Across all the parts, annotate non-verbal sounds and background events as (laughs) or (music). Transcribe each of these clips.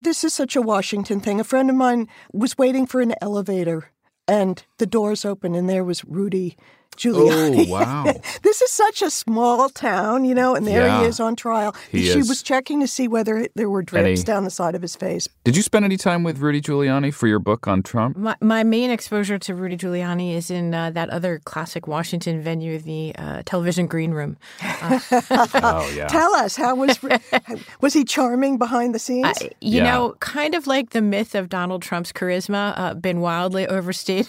This is such a Washington thing. A friend of mine was waiting for an elevator and the doors open and there was Rudy Giuliani. Oh, wow. (laughs) this is such a small town, you know, and there Yeah. he is on trial. He she is. was checking to see whether there were drips Any- down the side of his face. Did you spend any time with Rudy Giuliani for your book on Trump? My, my main exposure to Rudy Giuliani is in uh, that other classic Washington venue, the uh, television green room. (laughs) Oh, (laughs) yeah. Tell us, how was was he charming behind the scenes? I- you Yeah. know, kind of like the myth of Donald Trump's charisma, uh, been wildly overstated.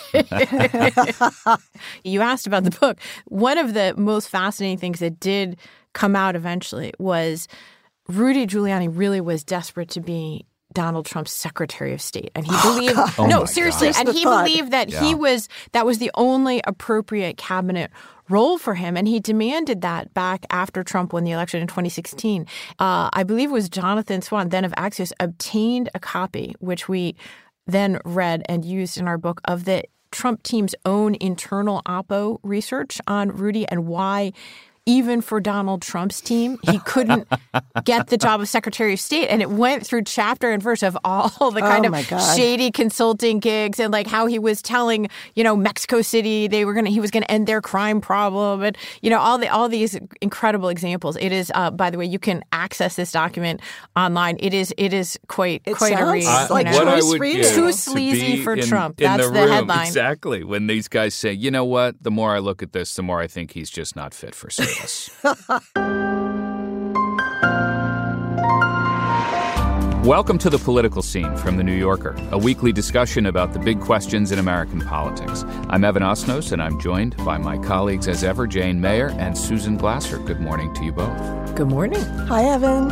you asked about the book. One of the most fascinating things that did come out eventually was Rudy Giuliani really was desperate to be Donald Trump's Secretary of State, and he believed Oh no my seriously, God. and he thought. believed that Yeah. he was that was the only appropriate cabinet role for him, and he demanded that back after Trump won the election in 2016. Uh, I believe it was Jonathan Swan, then of Axios, obtained a copy, which we then read and used in our book of the Trump team's own internal Oppo research on Rudy and why. Even for Donald Trump's team, he couldn't (laughs) get the job of Secretary of State. And it went through chapter and verse of all the kind Oh, of God. shady consulting gigs and like how he was telling, you know, Mexico City they were gonna he was gonna end their crime problem and you know all the all these incredible examples. It is uh, by the way, you can access this document online. It is it is quite It quite a sounds read. I- you like know? what I would give Too sleazy be for in- Trump. in That's the room. headline. Exactly. When these guys say, you know what, the more I look at this, the more I think he's just not fit for service. Welcome to the political scene from The New Yorker, a weekly discussion about the big questions in American politics. I'm Evan Osnos, and I'm joined by my colleagues as ever, Jane Mayer and Susan Glasser. Good morning to you both. Good morning. Hi, Evan.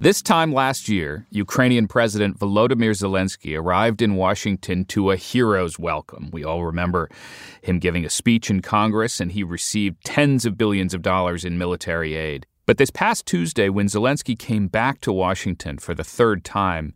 This time last year, Ukrainian President Volodymyr Zelensky arrived in Washington to a hero's welcome. We all remember him giving a speech in Congress, and he received tens of billions of dollars in military aid. But this past Tuesday, when Zelensky came back to Washington for the third time,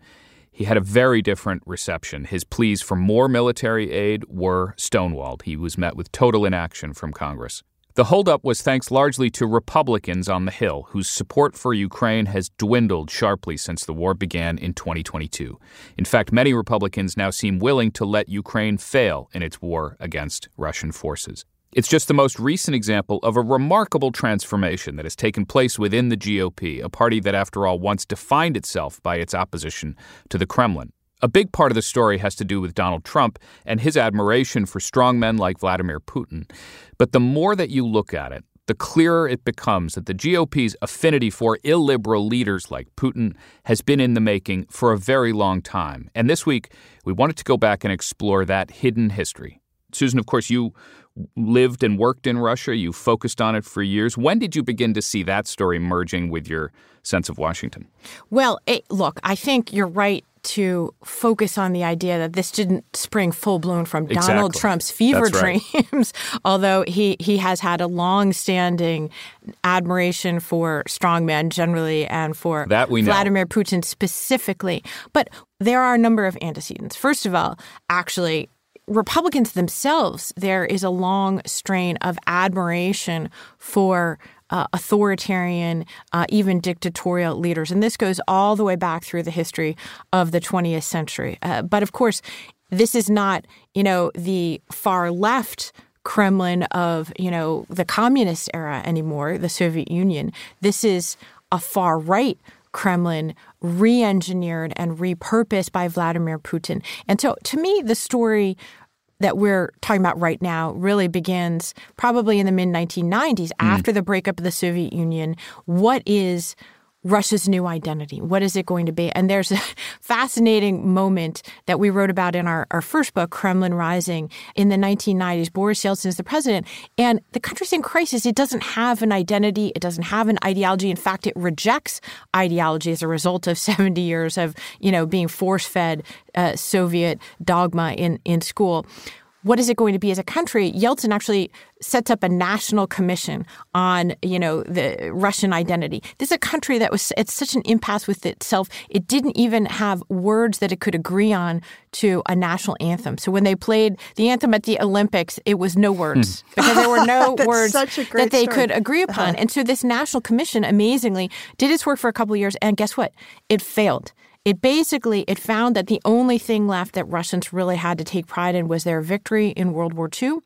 he had a very different reception. His pleas for more military aid were stonewalled. He was met with total inaction from Congress. The holdup was thanks largely to Republicans on the Hill, whose support for Ukraine has dwindled sharply since the war began in 2022. In fact, many Republicans now seem willing to let Ukraine fail in its war against Russian forces. It's just the most recent example of a remarkable transformation that has taken place within the GOP, a party that, after all, once defined itself by its opposition to the Kremlin. A big part of the story has to do with Donald Trump and his admiration for strongmen like Vladimir Putin. But the more that you look at it, the clearer it becomes that the GOP's affinity for illiberal leaders like Putin has been in the making for a very long time. And this week, we wanted to go back and explore that hidden history. Susan, of course, you lived and worked in Russia. You focused on it for years. When did you begin to see that story merging with your sense of Washington? Well, it, look, I think you're right to focus on the idea that this didn't spring full blown from Donald Trump's fever That's right. (laughs) dreams, although he, he has had a long standing admiration for strongmen generally and for That we know. Vladimir Putin specifically. But there are a number of antecedents. First of all, actually, Republicans themselves, there is a long strain of admiration for uh, authoritarian, uh, even dictatorial leaders. And this goes all the way back through the history of the 20th century. Uh, but of course, this is not, you know, the far left Kremlin of, you know, the communist era anymore, the Soviet Union. This is a far right Kremlin re engineered and repurposed by Vladimir Putin. And so to me, the story that we're talking about right now really begins probably in the mid 1990s hmm. after the breakup of the Soviet Union. What is Russia's new identity? What is it going to be? And there's a (laughs) fascinating moment that we wrote about in our, our first book, Kremlin Rising, in the 1990s. Boris Yeltsin is the president, and the country's in crisis. It doesn't have an identity, it doesn't have an ideology. In fact, it rejects ideology as a result of (laughs) 70 years of, you know, being force fed uh, Soviet dogma in, in school. What is it going to be as a country? Yeltsin actually sets up a national commission on, you know, the Russian identity. This is a country that was at such an impasse with itself. It didn't even have words that it could agree on to a national anthem. So when they played the anthem at the Olympics, it was no words hmm. (laughs) because there were no (laughs) words that they story. could agree upon. Uh-huh. And so this national commission amazingly did its work for a couple of years and guess what? It failed it basically it found that the only thing left that Russians really had to take pride in was their victory in World War II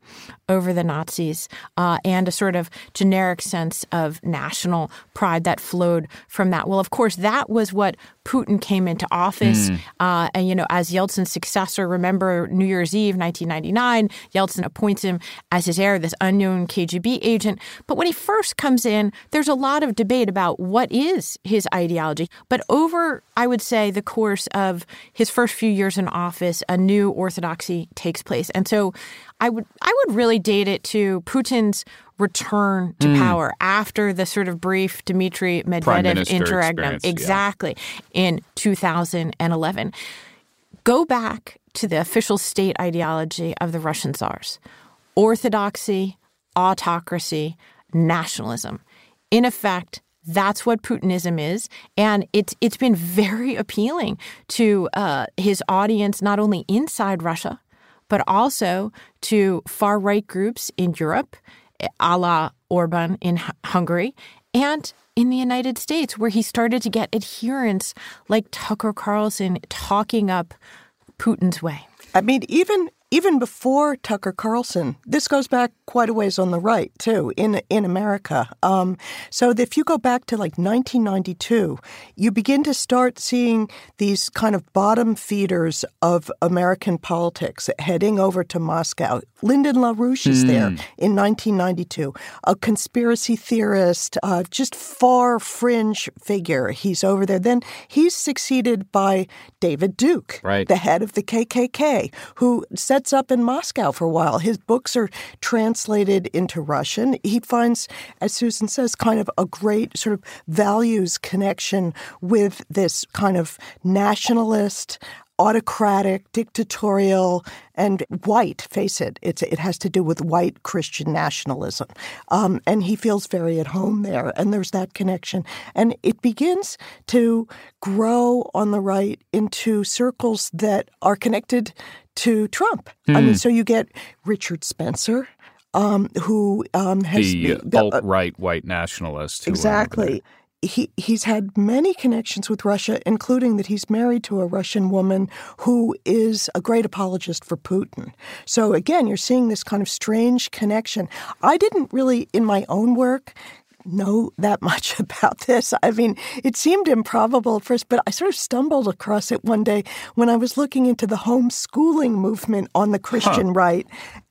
over the Nazis uh, and a sort of generic sense of national pride that flowed from that. Well, of course, that was what Putin came into office, mm. uh, and you know, as Yeltsin's successor. Remember New Year's Eve, 1999, Yeltsin appoints him as his heir, this unknown KGB agent. But when he first comes in, there's a lot of debate about what is his ideology. But over, I would say, the course of his first few years in office, a new orthodoxy takes place, and so I would I would really date it to Putin's return to mm. power after the sort of brief Dmitry Medvedev interregnum. Exactly. Yeah. In 2011. Go back to the official state ideology of the Russian czars orthodoxy, autocracy, nationalism. In effect, that's what Putinism is, and it's it's been very appealing to uh, his audience, not only inside Russia, but also to far right groups in Europe a la Orban in Hungary, and in the United States, where he started to get adherents like Tucker Carlson talking up Putin's way. I mean, even even before Tucker Carlson, this goes back quite a ways on the right too in in America. Um, so if you go back to like 1992, you begin to start seeing these kind of bottom feeders of American politics heading over to Moscow. Lyndon LaRouche is mm. there in 1992, a conspiracy theorist, uh, just far fringe figure. He's over there. Then he's succeeded by David Duke, right. the head of the KKK, who said sets up in Moscow for a while. His books are translated into Russian. He finds, as Susan says, kind of a great sort of values connection with this kind of nationalist, autocratic, dictatorial, and white. Face it, it's, it has to do with white Christian nationalism. Um, and he feels very at home there, and there's that connection. And it begins to grow on the right into circles that are connected to Trump. Mm. I mean, hmm. so you get Richard Spencer. Um, who um, has the, the alt right uh, white nationalist? Exactly he he's had many connections with Russia, including that he's married to a Russian woman who is a great apologist for Putin. So again, you're seeing this kind of strange connection. I didn't really, in my own work, know that (laughs) much about this. I mean, it seemed improbable at first, but I sort of stumbled across it one day when I was looking into the homeschooling movement on the Christian huh. right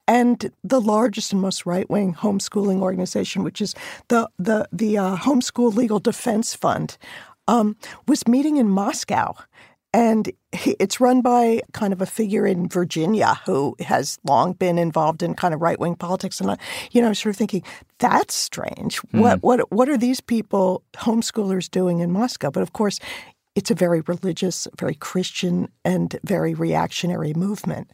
and the largest and most right wing homeschooling organization, which is the the the uh, Homeschool Legal Defense Fund, um, was meeting in Moscow. And it's run by kind of a figure in Virginia who has long been involved in kind of right wing politics. And, you know, sort of thinking, that's strange. Mm. What, what, what are these people, homeschoolers, doing in Moscow? But of course, it's a very religious, very Christian, and very reactionary movement.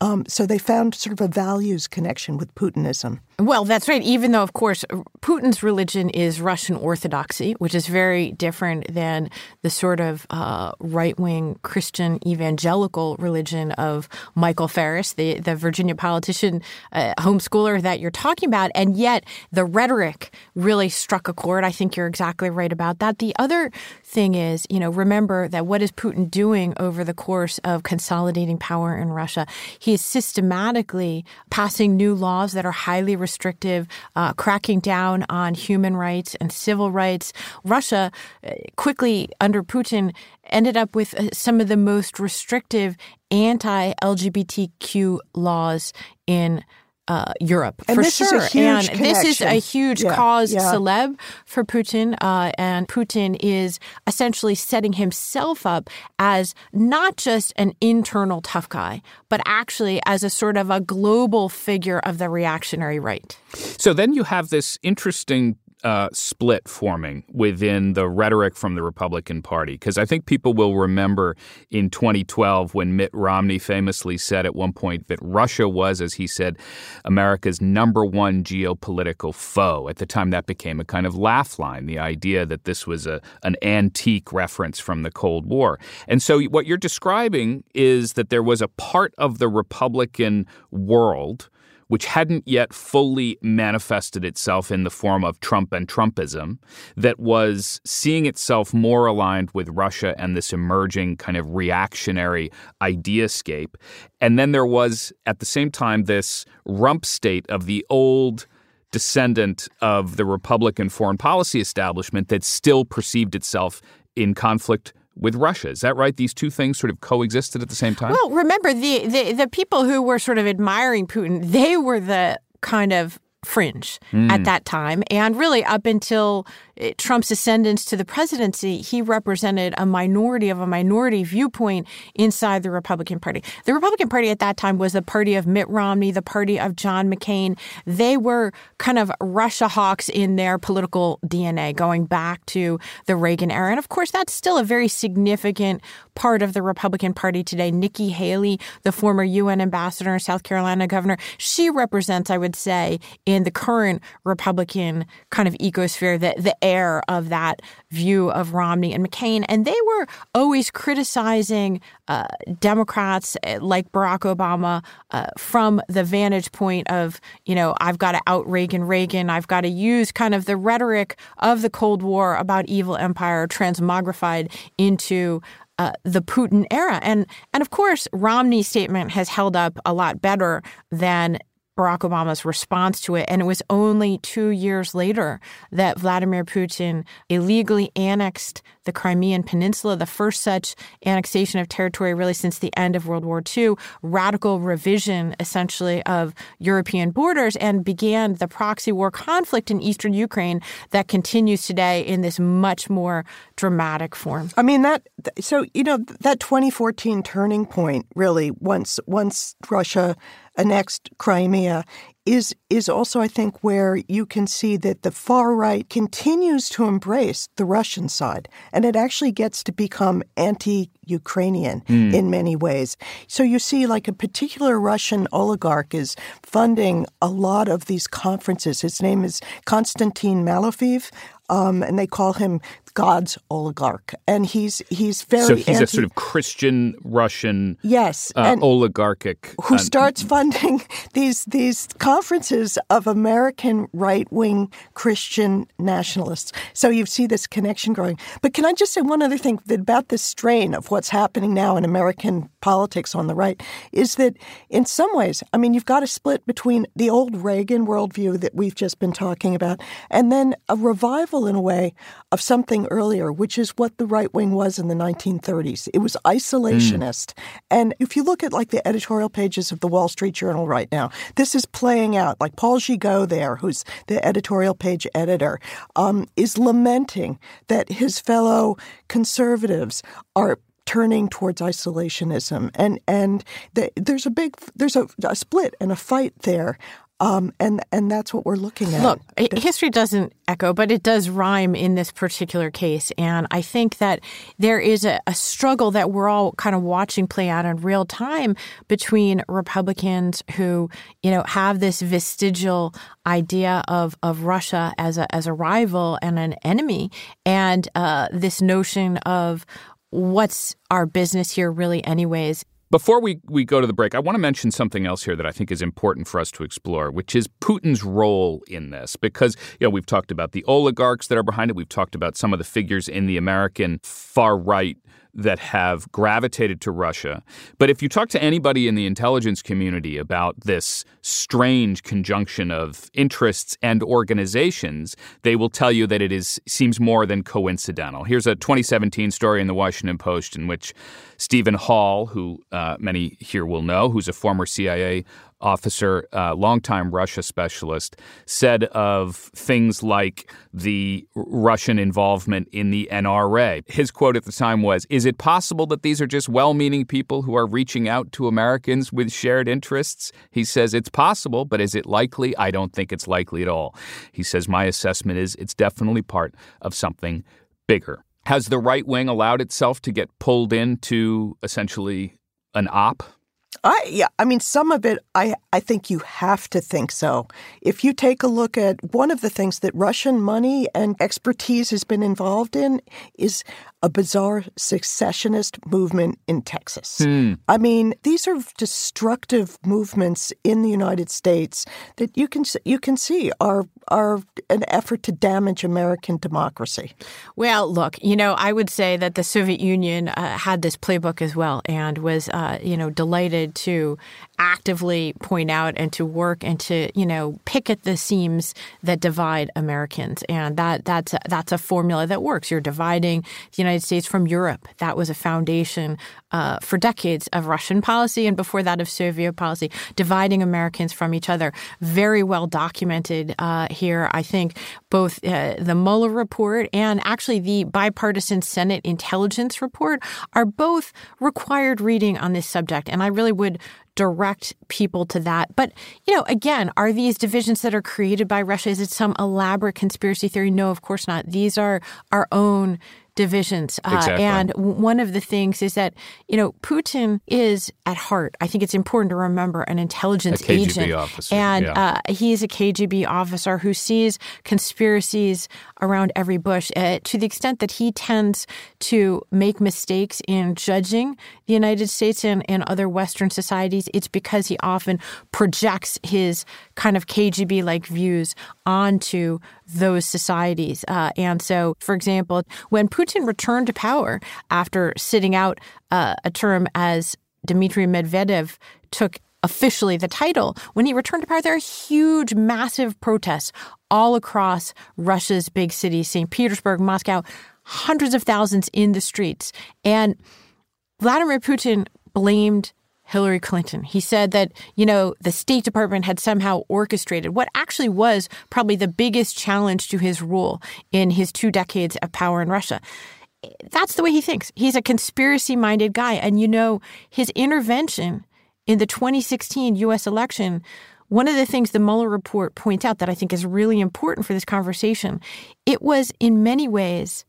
Um, so they found sort of a values connection with Putinism. Well, that's right. Even though, of course, Putin's religion is Russian Orthodoxy, which is very different than the sort of uh, right wing Christian evangelical religion of Michael Farris, the, the Virginia politician, uh, homeschooler that you're talking about. And yet the rhetoric really struck a chord. I think you're exactly right about that. The other thing is, you know, remember that what is Putin doing over the course of consolidating power in Russia? He is systematically passing new laws that are highly restrictive, uh, cracking down on human rights and civil rights. Russia uh, quickly, under Putin, ended up with uh, some of the most restrictive anti LGBTQ laws in uh, Europe and for sure. and connection. this is a huge yeah, cause yeah. celeb for Putin. Uh, and Putin is essentially setting himself up as not just an internal tough guy, but actually as a sort of a global figure of the reactionary right. So then you have this interesting uh, split forming within the rhetoric from the Republican Party? Because I think people will remember in 2012 when Mitt Romney famously said at one point that Russia was, as he said, America's number one geopolitical foe. At the time, that became a kind of laugh line, the idea that this was a, an antique reference from the Cold War. And so, what you're describing is that there was a part of the Republican world which hadn't yet fully manifested itself in the form of Trump and Trumpism, that was seeing itself more aligned with Russia and this emerging kind of reactionary ideascape. And then there was, at the same time, this rump state of the old descendant of the Republican foreign policy establishment that still perceived itself in conflict with Russia. Is that right? These two things sort of coexisted at the same time? Well, remember the, the, the people who were sort of admiring Putin, they were the kind of fringe mm. at that time. And really, up until Eh, Trump's ascendance to the presidency, he represented a minority of a minority viewpoint inside the Republican Party. The Republican Party at that time was the party of Mitt Romney, the party of John McCain. They were kind of Russia hawks in their political DNA going back to the Reagan era. And of course, that's still a very significant part of the Republican Party today. Nikki Haley, the former UN ambassador, South Carolina governor, she represents, I would say, in the current Republican kind of ecosphere, the, the heir of that view of Romney and McCain. And they were always criticizing uh, Democrats uh, like Barack Obama uh, from the vantage point of, you know, I've got to out Reagan Reagan. I've got to use kind of the rhetoric of the Cold War about evil empire transmogrified into uh, the Putin era. And and of course, Romney's statement has held up a lot better than Barack Obama's response to it. And it was only two years later that Vladimir Putin illegally annexed the Crimean Peninsula, the first such annexation of territory really since the end of World War II, radical revision essentially of European borders, and began the proxy war conflict in eastern Ukraine that continues today in this much more dramatic form. I mean that so you know that 2014 turning point really once once Russia annexed Crimea is is also I think where you can see that the far right continues to embrace the Russian side and it actually gets to become anti-Ukrainian mm. in many ways. So you see like a particular Russian oligarch is funding a lot of these conferences. His name is Konstantin Malofeev. Um, and they call him God's oligarch, and he's he's very so he's anti- a sort of Christian Russian yes uh, oligarchic who uh, starts funding (laughs) these these conferences of American right wing Christian nationalists. So you see this connection growing. But can I just say one other thing about this strain of what's happening now in American politics on the right is that in some ways, I mean, you've got a split between the old Reagan worldview that we've just been talking about, and then a revival in a way of something earlier, which is what the right wing was in the 1930s. It was isolationist. Mm. And if you look at like the editorial pages of the Wall Street Journal right now, this is playing out. Like Paul Gigot there, who's the editorial page editor, um, is lamenting that his fellow conservatives are turning towards isolationism and and the, there's a big there's a, a, split and a fight there um, and and that's what we're looking at. Look, history doesn't echo, but it does rhyme in this particular case, and I think that there is a, a struggle that we're all kind of watching play out in real time between Republicans who you know have this vestigial idea of of Russia as a as a rival and an enemy, and uh, this notion of what's our business here really anyways before we, we go to the break, I want to mention something else here that I think is important for us to explore, which is Putin's role in this. Because, you know, we've talked about the oligarchs that are behind it. We've talked about some of the figures in the American far right that have gravitated to Russia. But if you talk to anybody in the intelligence community about this strange conjunction of interests and organizations, they will tell you that it is seems more than coincidental. Here's a 2017 story in the Washington Post in which Stephen Hall, who uh, many here will know, who's a former CIA officer, uh, longtime Russia specialist, said of things like the Russian involvement in the NRA. His quote at the time was Is it possible that these are just well meaning people who are reaching out to Americans with shared interests? He says it's possible, but is it likely? I don't think it's likely at all. He says, My assessment is it's definitely part of something bigger. Has the right wing allowed itself to get pulled into essentially an op I yeah, I mean some of it I I think you have to think so. If you take a look at one of the things that Russian money and expertise has been involved in is a bizarre secessionist movement in Texas. Hmm. I mean, these are destructive movements in the United States that you can you can see are are an effort to damage American democracy. Well, look, you know, I would say that the Soviet Union uh, had this playbook as well and was, uh, you know, delighted to actively point out and to work and to, you know, pick at the seams that divide Americans. And that that's a, that's a formula that works. You're dividing the United States from Europe. That was a foundation uh, for decades of Russian policy and before that of Soviet policy, dividing Americans from each other. Very well documented uh, here. I think both uh, the Mueller report and actually the bipartisan Senate intelligence report are both required reading on this subject. And I really would direct people to that. But, you know, again, are these divisions that are created by Russia? Is it some elaborate conspiracy theory? No, of course not. These are our own divisions. Uh, exactly. and one of the things is that, you know, Putin is at heart, I think it's important to remember, an intelligence a agent. Officer. And yeah. uh, he is a KGB officer who sees conspiracies around every bush uh, to the extent that he tends to make mistakes in judging the United States and, and other Western societies. It's because he often projects his kind of KGB like views onto those societies. Uh, and so, for example, when Putin returned to power after sitting out uh, a term as Dmitry Medvedev took officially the title, when he returned to power, there are huge, massive protests all across Russia's big cities, St. Petersburg, Moscow, hundreds of thousands in the streets. And Vladimir Putin blamed Hillary Clinton. He said that, you know, the State Department had somehow orchestrated what actually was probably the biggest challenge to his rule in his two decades of power in Russia. That's the way he thinks. He's a conspiracy minded guy. And, you know, his intervention in the 2016 U.S. election, one of the things the Mueller report points out that I think is really important for this conversation, it was in many ways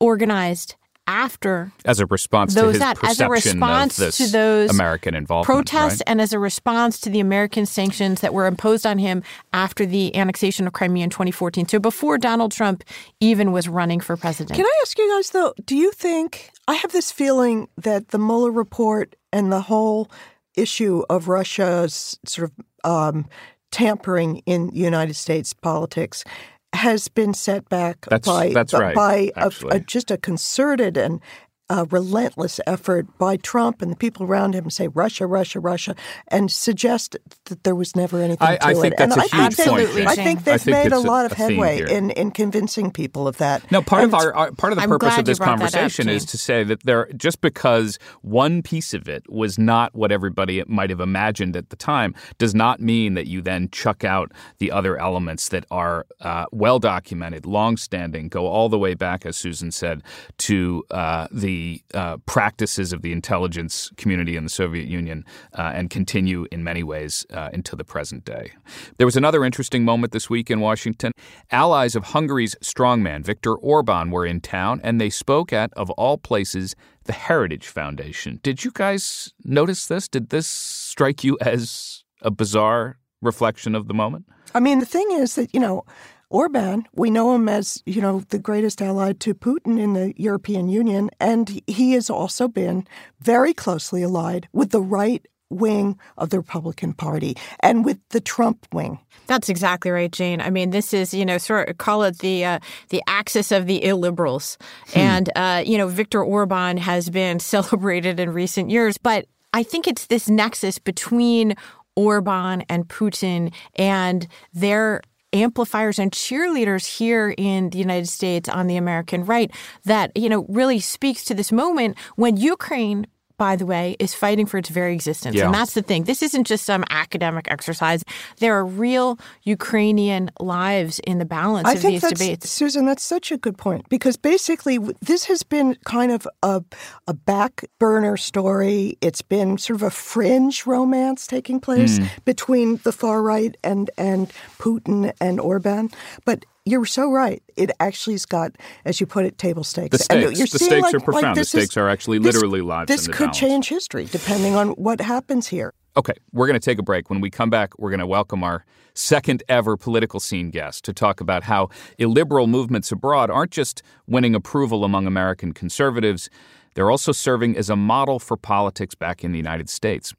organized after as a response those to his that, perception as a response of this to those American involvement protests right? and as a response to the American sanctions that were imposed on him after the annexation of Crimea in 2014. So before Donald Trump even was running for president. Can I ask you guys though, do you think I have this feeling that the Mueller report and the whole issue of Russia's sort of um, tampering in United States politics has been set back that's, by that's right, by a, a, just a concerted and a relentless effort by Trump and the people around him to say Russia, Russia, Russia, and suggest that there was never anything I, to I it. think that's and a I huge think point. I think they've I think made a lot of a headway in, in convincing people of that. No, part and of our, our part of the I'm purpose of this you up, conversation is to say that there just because one piece of it was not what everybody might have imagined at the time does not mean that you then chuck out the other elements that are uh, well documented, long-standing, go all the way back, as Susan said, to uh, the uh, practices of the intelligence community in the Soviet Union, uh, and continue in many ways uh, into the present day. There was another interesting moment this week in Washington. Allies of Hungary's strongman Viktor Orban were in town, and they spoke at, of all places, the Heritage Foundation. Did you guys notice this? Did this strike you as a bizarre reflection of the moment? I mean, the thing is that, you know, Orban, we know him as, you know, the greatest ally to Putin in the European Union, and he has also been very closely allied with the right wing of the Republican Party and with the Trump wing. That's exactly right, Jane. I mean, this is you know sort of call it the uh, the axis of the illiberals, and uh, you know Viktor Orban has been (laughs) celebrated in recent years, but I think it's this nexus between Orban and Putin and their amplifiers and cheerleaders here in the United States on the American right that you know really speaks to this moment when Ukraine by the way, is fighting for its very existence. Yeah. And that's the thing. This isn't just some academic exercise. There are real Ukrainian lives in the balance I of think these debates. Susan, that's such a good point because basically this has been kind of a, a back burner story. It's been sort of a fringe romance taking place Hmm. between the far right and, and Putin and Orban. But you're so right. It actually's got, as you put it, table stakes. The And stakes. you're The stakes like- are like profound. The this is- stakes are actually this- literally lives This in the could balance. change history depending on what happens here. Okay, we're going to take a break. When we come back, we're going to welcome our second ever political scene guest to talk about how illiberal movements abroad aren't just winning approval among American conservatives, they're also serving as a model for politics back in the United States.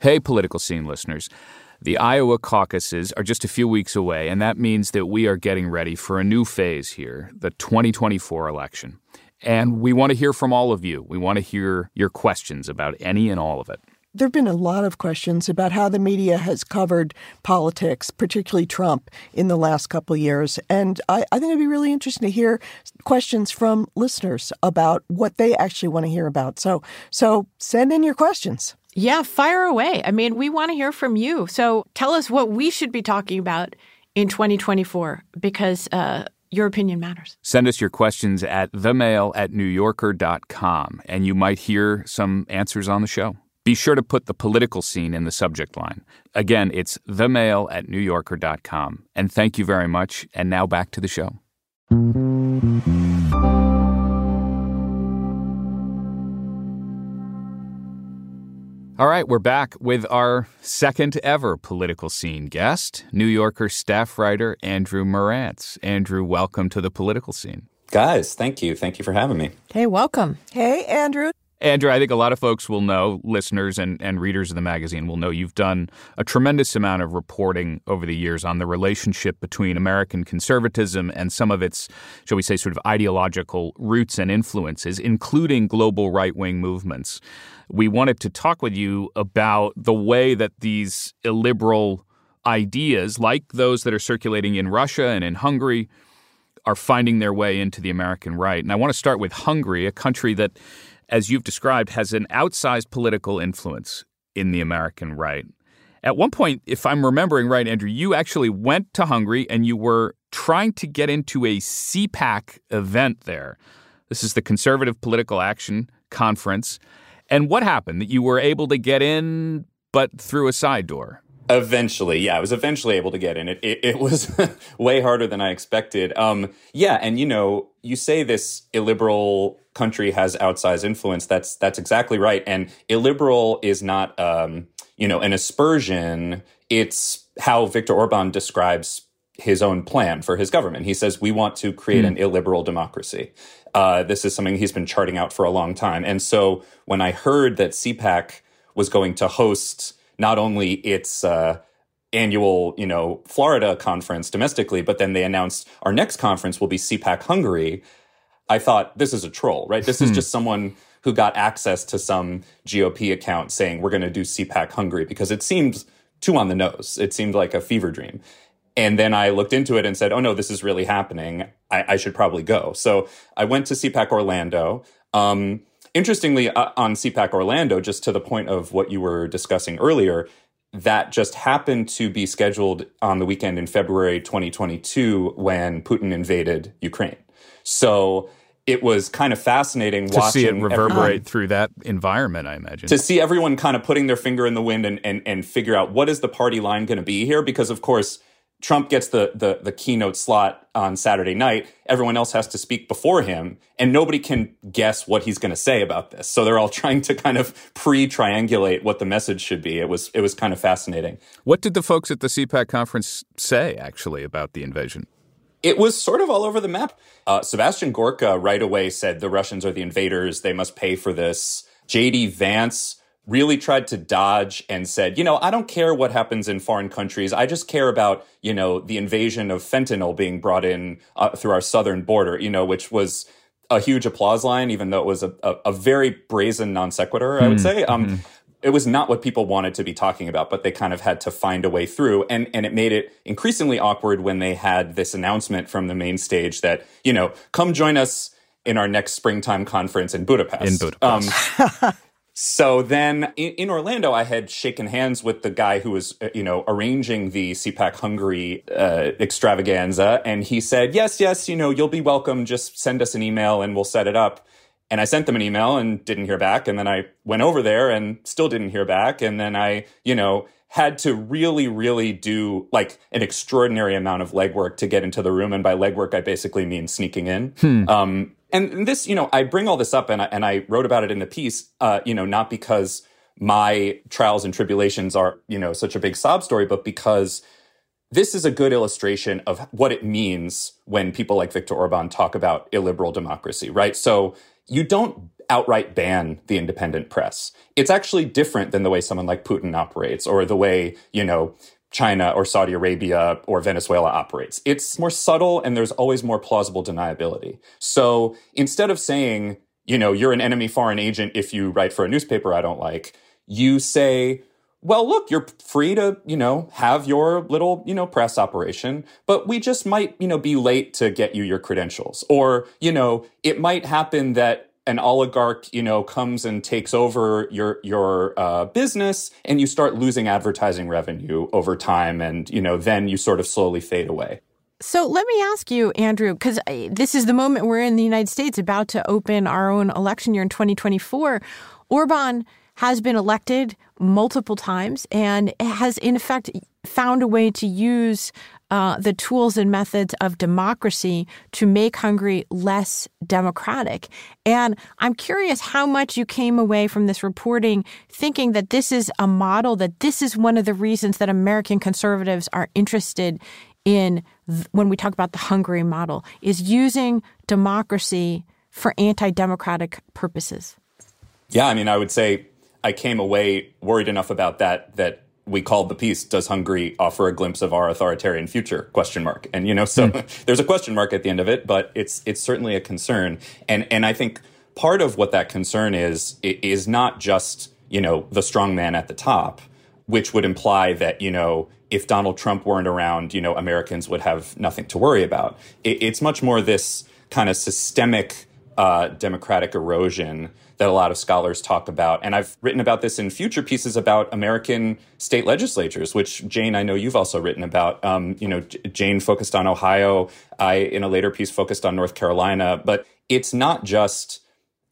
Hey, political scene listeners. The Iowa caucuses are just a few weeks away, and that means that we are getting ready for a new phase here the 2024 election. And we want to hear from all of you. We want to hear your questions about any and all of it. There have been a lot of questions about how the media has covered politics, particularly Trump, in the last couple of years. And I, I think it'd be really interesting to hear questions from listeners about what they actually want to hear about. So, so send in your questions. Yeah, fire away. I mean, we want to hear from you. So tell us what we should be talking about in 2024 because uh, your opinion matters. Send us your questions at themail at newyorker.com, and you might hear some answers on the show. Be sure to put the political scene in the subject line. Again, it's themail at newyorker.com. And thank you very much. And now back to the show. All right, we're back with our second ever political scene guest, New Yorker staff writer Andrew Marantz. Andrew, welcome to the political scene. Guys, thank you. Thank you for having me. Hey, welcome. Hey, Andrew. Andrew, I think a lot of folks will know, listeners and, and readers of the magazine will know you've done a tremendous amount of reporting over the years on the relationship between American conservatism and some of its, shall we say, sort of ideological roots and influences, including global right wing movements. We wanted to talk with you about the way that these illiberal ideas, like those that are circulating in Russia and in Hungary, are finding their way into the American right. And I want to start with Hungary, a country that, as you've described, has an outsized political influence in the American right. At one point, if I'm remembering right, Andrew, you actually went to Hungary and you were trying to get into a CPAC event there. This is the Conservative Political Action Conference. And what happened? That you were able to get in, but through a side door? Eventually, yeah, I was eventually able to get in. It it, it was (laughs) way harder than I expected. Um, yeah, and you know, you say this illiberal country has outsized influence. That's that's exactly right. And illiberal is not, um, you know, an aspersion. It's how Viktor Orban describes his own plan for his government. He says we want to create an illiberal democracy. Uh, this is something he's been charting out for a long time. And so when I heard that CPAC was going to host not only its uh, annual, you know, Florida conference domestically, but then they announced our next conference will be CPAC Hungary. I thought this is a troll, right? This is just someone who got access to some GOP account saying we're going to do CPAC Hungary because it seemed too on the nose. It seemed like a fever dream. And then I looked into it and said, oh no, this is really happening. I, I should probably go. So I went to CPAC Orlando. Um, interestingly, uh, on CPAC Orlando, just to the point of what you were discussing earlier, that just happened to be scheduled on the weekend in February 2022 when Putin invaded Ukraine. So it was kind of fascinating To watching see it everyone- reverberate through that environment, I imagine. to see everyone kind of putting their finger in the wind and, and, and figure out what is the party line going to be here because of course Trump gets the, the the keynote slot on Saturday night. Everyone else has to speak before him, and nobody can guess what he's going to say about this. So they're all (laughs) trying to kind of pre-triangulate what the message should be. It was it was kind of fascinating. What did the folks at the CPAC conference say, actually, about the invasion? It was sort of all over the map. Uh, Sebastian Gorka right away said the Russians are the invaders. They must pay for this. JD Vance really tried to dodge and said, you know, I don't care what happens in foreign countries. I just care about, you know, the invasion of fentanyl being brought in uh, through our southern border, you know, which was a huge applause line, even though it was a, a, a very brazen non sequitur, I would say. Um, it was not what people wanted to be talking about, but they kind of had to find a way through. And, and it made it increasingly awkward when they had this announcement from the main stage that, you know, come join us in our next springtime conference in Budapest. In Budapest. Um, so then in, in, Orlando, I had shaken hands with the guy who was, uh, you know, arranging the CPAC Hungary uh, extravaganza. And he said, yes, yes, you know, you'll be welcome. Just send us an email and we'll set it up. And I sent them an email and didn't hear back. And then I went over there and still didn't hear back. And then I, you know, had to really, really do like an extraordinary amount of legwork to get into the room. And by legwork, I basically mean sneaking in. Hmm. Um, and this, you know, I bring all this up and I, and I wrote about it in the piece, uh, you know, not because my trials and tribulations are, you know, such a big sob story, but because this is a good illustration of what it means when people like Viktor Orban talk about illiberal democracy, right? So you don't outright ban the independent press. It's actually different than the way someone like Putin operates or the way, you know, China or Saudi Arabia or Venezuela operates. It's more subtle and there's always more plausible deniability. So instead of saying, you know, you're an enemy foreign agent if you write for a newspaper I don't like, you say, well, look, you're free to, you know, have your little, you know, press operation, but we just might, you know, be late to get you your credentials. Or, you know, it might happen that an oligarch, you know, comes and takes over your your uh, business, and you start losing advertising revenue over time, and you know, then you sort of slowly fade away. So let me ask you, Andrew, because this is the moment we're in the United States about to open our own election year in 2024. Orban has been elected multiple times and has, in effect, found a way to use uh, the tools and methods of democracy to make Hungary less democratic. And I'm curious how much you came away from this reporting thinking that this is a model, that this is one of the reasons that American conservatives are interested in th- when we talk about the Hungary model, is using democracy for anti democratic purposes. Yeah, I mean, I would say I came away worried enough about that that we called the piece does hungary offer a glimpse of our authoritarian future? question mark. And you know so mm. (laughs) there's a question mark at the end of it but it's it's certainly a concern. And and i think part of what that concern is is not just you know the strong man at the top which would imply that you know if donald trump weren't around you know americans would have nothing to worry about. It, it's much more this kind of systemic uh, democratic erosion that a lot of scholars talk about. And I've written about this in future pieces about American state legislatures, which Jane, I know you've also written about. Um, you know, Jane focused on Ohio. I, in a later piece, focused on North Carolina. But it's not just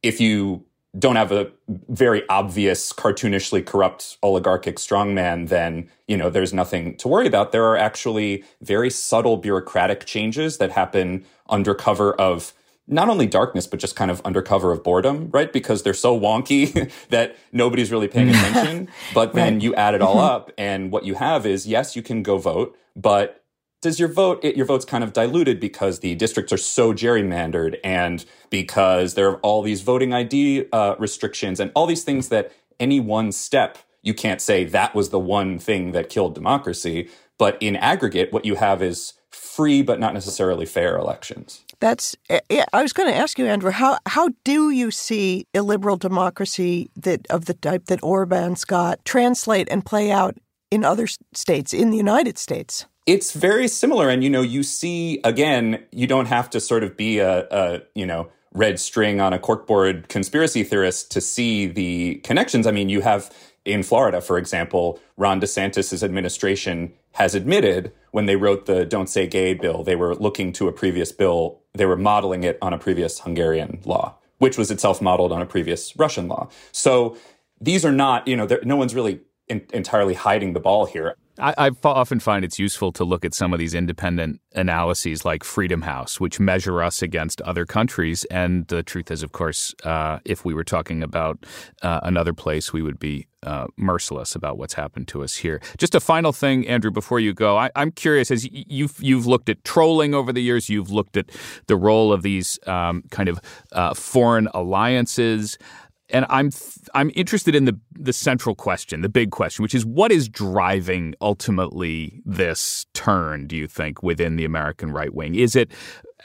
if you don't have a very obvious cartoonishly corrupt oligarchic strongman then you know there's nothing to worry about there are actually very subtle bureaucratic changes that happen under cover of not only darkness, but just kind of undercover of boredom, right? Because they're so wonky (laughs) that nobody's really paying attention. but then right. you add it all mm-hmm. up, and what you have is yes, you can go vote, but does your vote it, your vote's kind of diluted because the districts are so gerrymandered and because there are all these voting ID uh, restrictions and all these things that any one step you can't say that was the one thing that killed democracy. But in aggregate, what you have is free but not necessarily fair elections. That's. Eh, I was going to ask you, Andrew. How how do you see illiberal democracy that of the type that Orban's got translate and play out in other states in the United States? It's very similar, and you know, you see again. You don't have to sort of be a, a you know red string on a corkboard conspiracy theorist to see the connections. I mean, you have in Florida, for example, Ron DeSantis' administration has admitted when they wrote the Don't Say Gay bill, they were looking to a previous bill, they were modeling it on a previous Hungarian law, which was itself modeled on a previous Russian law. So these are not, you know, no one's really in, entirely hiding the ball here. I, I, often find it's useful to look at some of these independent analyses like Freedom House, which measure us against other countries. And the truth is, of course, uh, if we were talking about uh, another place, we would be uh, merciless about what's happened to us here. Just a final thing, Andrew, before you go, I, am curious as you've you've looked at trolling over the years, you've looked at the role of these um, kind of uh, foreign alliances and I'm I'm interested in the the central question, the big question, which is what is driving ultimately this turn? Do you think within the American right wing? Is it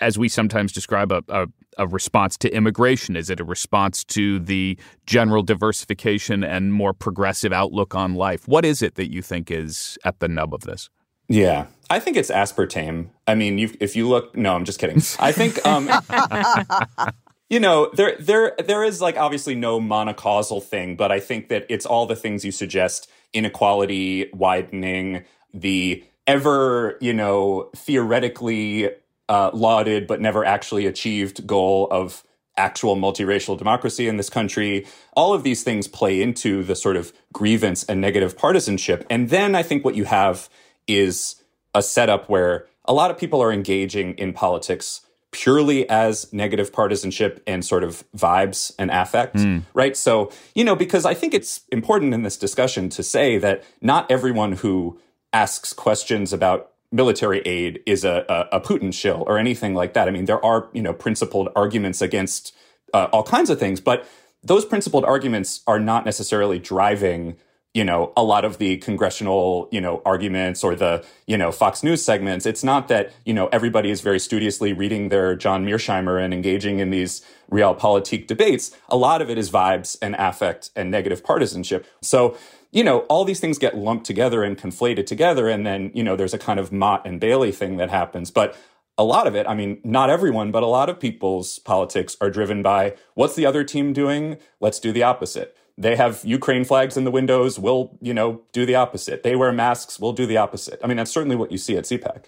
as we sometimes describe, a, a, a, response to immigration? Is it a response to the general diversification and more progressive outlook on life? What is it that you think is at the nub of this? Yeah, I think it's aspartame. I mean, you, if you look, no, I'm just kidding. I think, um, (laughs) you know, there, there, there is like obviously no monocausal thing, but I think that it's all the things you suggest: inequality widening, the ever, you know, theoretically uh, lauded but never actually achieved goal of actual multiracial democracy in this country. All of these things play into the sort of grievance and negative partisanship. And then I think what you have is a setup where a lot of people are engaging in politics purely as negative partisanship and sort of vibes and affect, mm. right? So, you know, because I think it's important in this discussion to say that not everyone who asks questions about military aid is a, a, a Putin shill or anything like that. I mean, there are, you know, principled arguments against uh, all kinds of things, but those principled arguments are not necessarily driving you know a lot of the congressional you know arguments or the you know Fox News segments. It's not that you know everybody is very studiously reading their John Mearsheimer and engaging in these realpolitik debates. A lot of it is vibes and affect and negative partisanship. So you know all these things get lumped together and conflated together, and then you know there's a kind of Motte and Bailey thing that happens, but. A lot of it, I mean, not everyone, but a lot of people's politics are driven by what's the other team doing? Let's do the opposite they have Ukraine flags in the windows. We'll, you know, do the opposite. They wear masks. We'll do the opposite. I mean, that's certainly what you see at CPAC.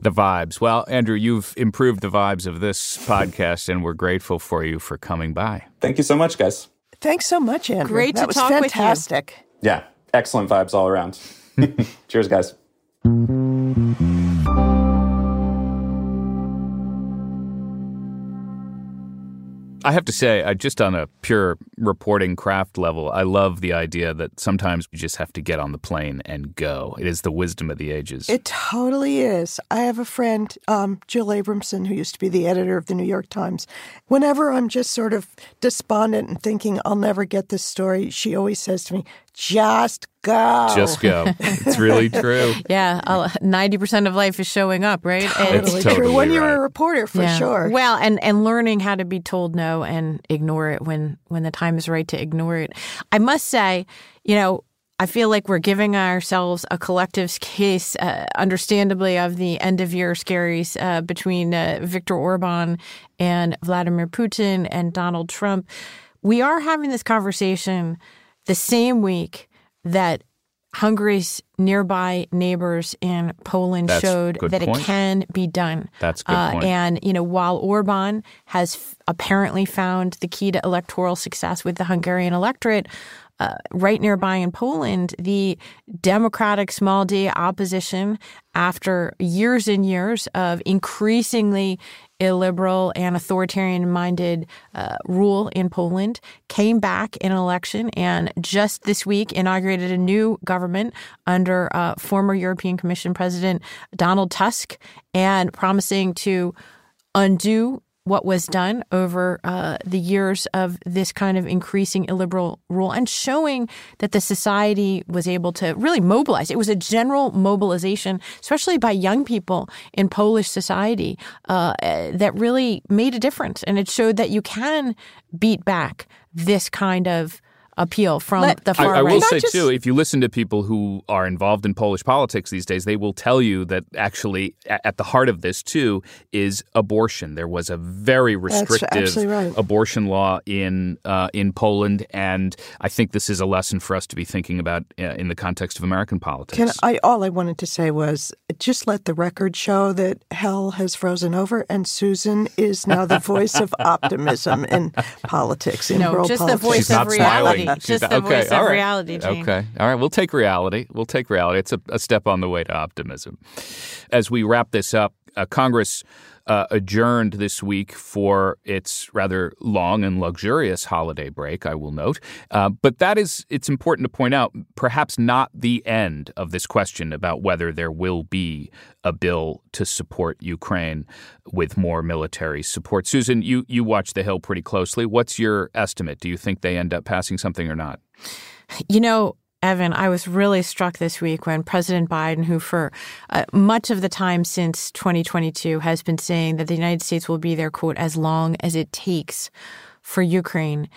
The vibes. Well, Andrew, you've improved the vibes of this podcast, and we're grateful for you for coming by. Thank you so much, guys. Thanks so much, Andrew. Great that to was talk fantastic. with you. Yeah, excellent vibes all around. (laughs) Cheers, guys. I have to say, I just on a pure reporting craft level, I love the idea that sometimes we just have to get on the plane and go. It is the wisdom of the ages. It totally is. I have a friend, um, Jill Abramson, who used to be the editor of the New York Times. Whenever I'm just sort of despondent and thinking I'll never get this story, she always says to me, just go. Just go. It's really (laughs) true. yeah, ninety percent of life is showing up, right? Totally, totally true. When you're a reporter, for yeah. sure. Well, and and learning how to be told no and ignore it when when the time is right to ignore it. I must say, you know. I feel like we're giving ourselves a collective case, uh, understandably, of the end of year scaries uh, between uh, Viktor Orban and Vladimir Putin and Donald Trump. We are having this conversation the same week that Hungary's nearby neighbors in Poland That's showed that point. it can be done. That's good uh, And you know, while Orban has f- apparently found the key to electoral success with the Hungarian electorate, uh, right nearby in Poland, the Democratic small d opposition, after years and years of increasingly illiberal and authoritarian minded uh, rule in Poland, came back in an election and just this week inaugurated a new government under uh, former European Commission President Donald Tusk and promising to undo what was done over uh, the years of this kind of increasing illiberal rule and showing that the society was able to really mobilize. It was a general mobilization, especially by young people in Polish society, uh, that really made a difference. And it showed that you can beat back this kind of appeal from Let, the far I, I right. will say just, too, if you listen to people who are involved in Polish politics these days, they will tell you that actually at the heart of this too is abortion. There was a very restrictive right. abortion law in uh, in Poland, and I think this is a lesson for us to be thinking about uh, in the context of American politics. Can I? All I wanted to say was just let the record show that hell has frozen over, and Susan is now the voice of (laughs) optimism in politics in no, world just politics. the voice She's of reality reality. Just the okay, voice of reality, Gene. Okay. All right. We'll take reality. We'll take reality. It's a, a step on the way to optimism. As we wrap this up, uh, Congress uh, adjourned this week for its rather long and luxurious holiday break, I will note. Uh, but that is, it's important to point out, perhaps not the end of this question about whether there will be a bill to support Ukraine with more military support. Susan, you, you watch The Hill pretty closely. What's your estimate? Do you think they end up passing something or not? You know, Evan, I was really struck this week when President Biden, who for uh, much of the time since 2022 has been saying that the United States will be there, quote, as long as it takes for Ukraine.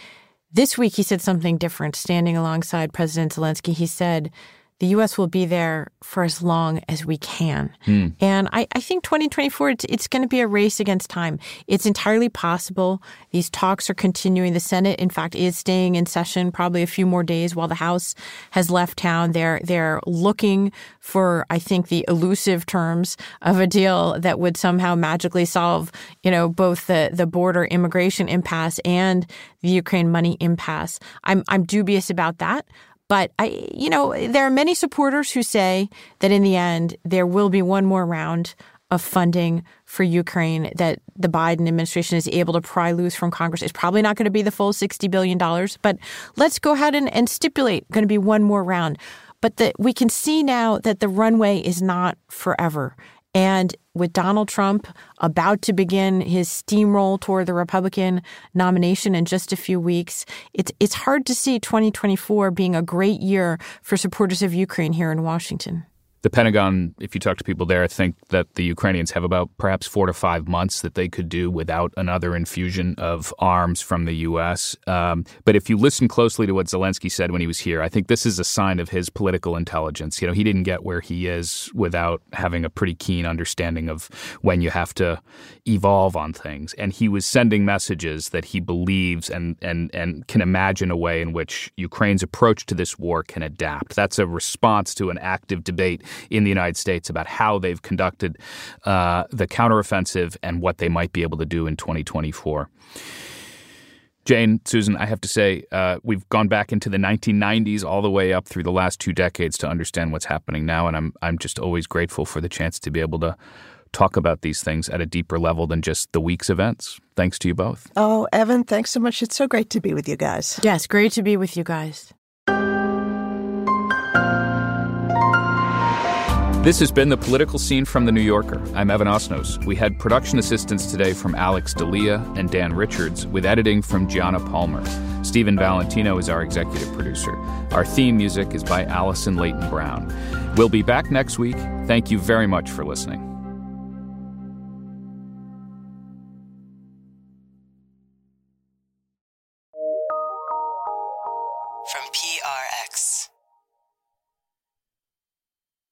This week, he said something different. Standing alongside President Zelensky, he said, the U.S. will be there for as long as we can. Hmm. And I, I, think 2024, it's, it's going to be a race against time. It's entirely possible. These talks are continuing. The Senate, in fact, is staying in session probably a few more days while the House has left town. They're, they're looking for, I think, the elusive terms of a deal that would somehow magically solve, you know, both the, the border immigration impasse and the Ukraine money impasse. I'm, I'm dubious about that. But I, you know, there are many supporters who say that in the end there will be one more round of funding for Ukraine that the Biden administration is able to pry loose from Congress. It's probably not going to be the full $60 billion, but let's go ahead and, and stipulate going to be one more round. But that we can see now that the runway is not forever. And with Donald Trump about to begin his steamroll toward the Republican nomination in just a few weeks, it's it's hard to see 2024 being a great year for supporters of Ukraine here in Washington. The Pentagon, if you talk to people there, think that the Ukrainians have about perhaps four to five months that they could do without another infusion of arms from the U.S. Um, but if you listen closely to what Zelensky said when he was here, I think this is a sign of his political intelligence. You know, he didn't get where he is without having a pretty keen understanding of when you have to evolve on things. And he was sending messages that he believes and and and can imagine a way in which Ukraine's approach to this war can adapt. That's a response to an active debate in the United States about how they've conducted uh, the counteroffensive and what they might be able to do in 2024. Jane, Susan, I have to say, uh, we've gone back into the 1990s all the way up through the last two decades to understand what's happening now, and I'm I'm just always grateful for the chance to be able to talk about these things at a deeper level than just the week's events. Thanks to you both. Oh, Evan, thanks so much. It's so great to be with you guys. Yes, great to be with you guys. This has been the political scene from The New Yorker. I'm Evan Osnos. We had production assistance today from Alex Dalia and Dan Richards, with editing from Gianna Palmer. Stephen Valentino is our executive producer. Our theme music is by Allison Leighton Brown. We'll be back next week. Thank you very much for listening.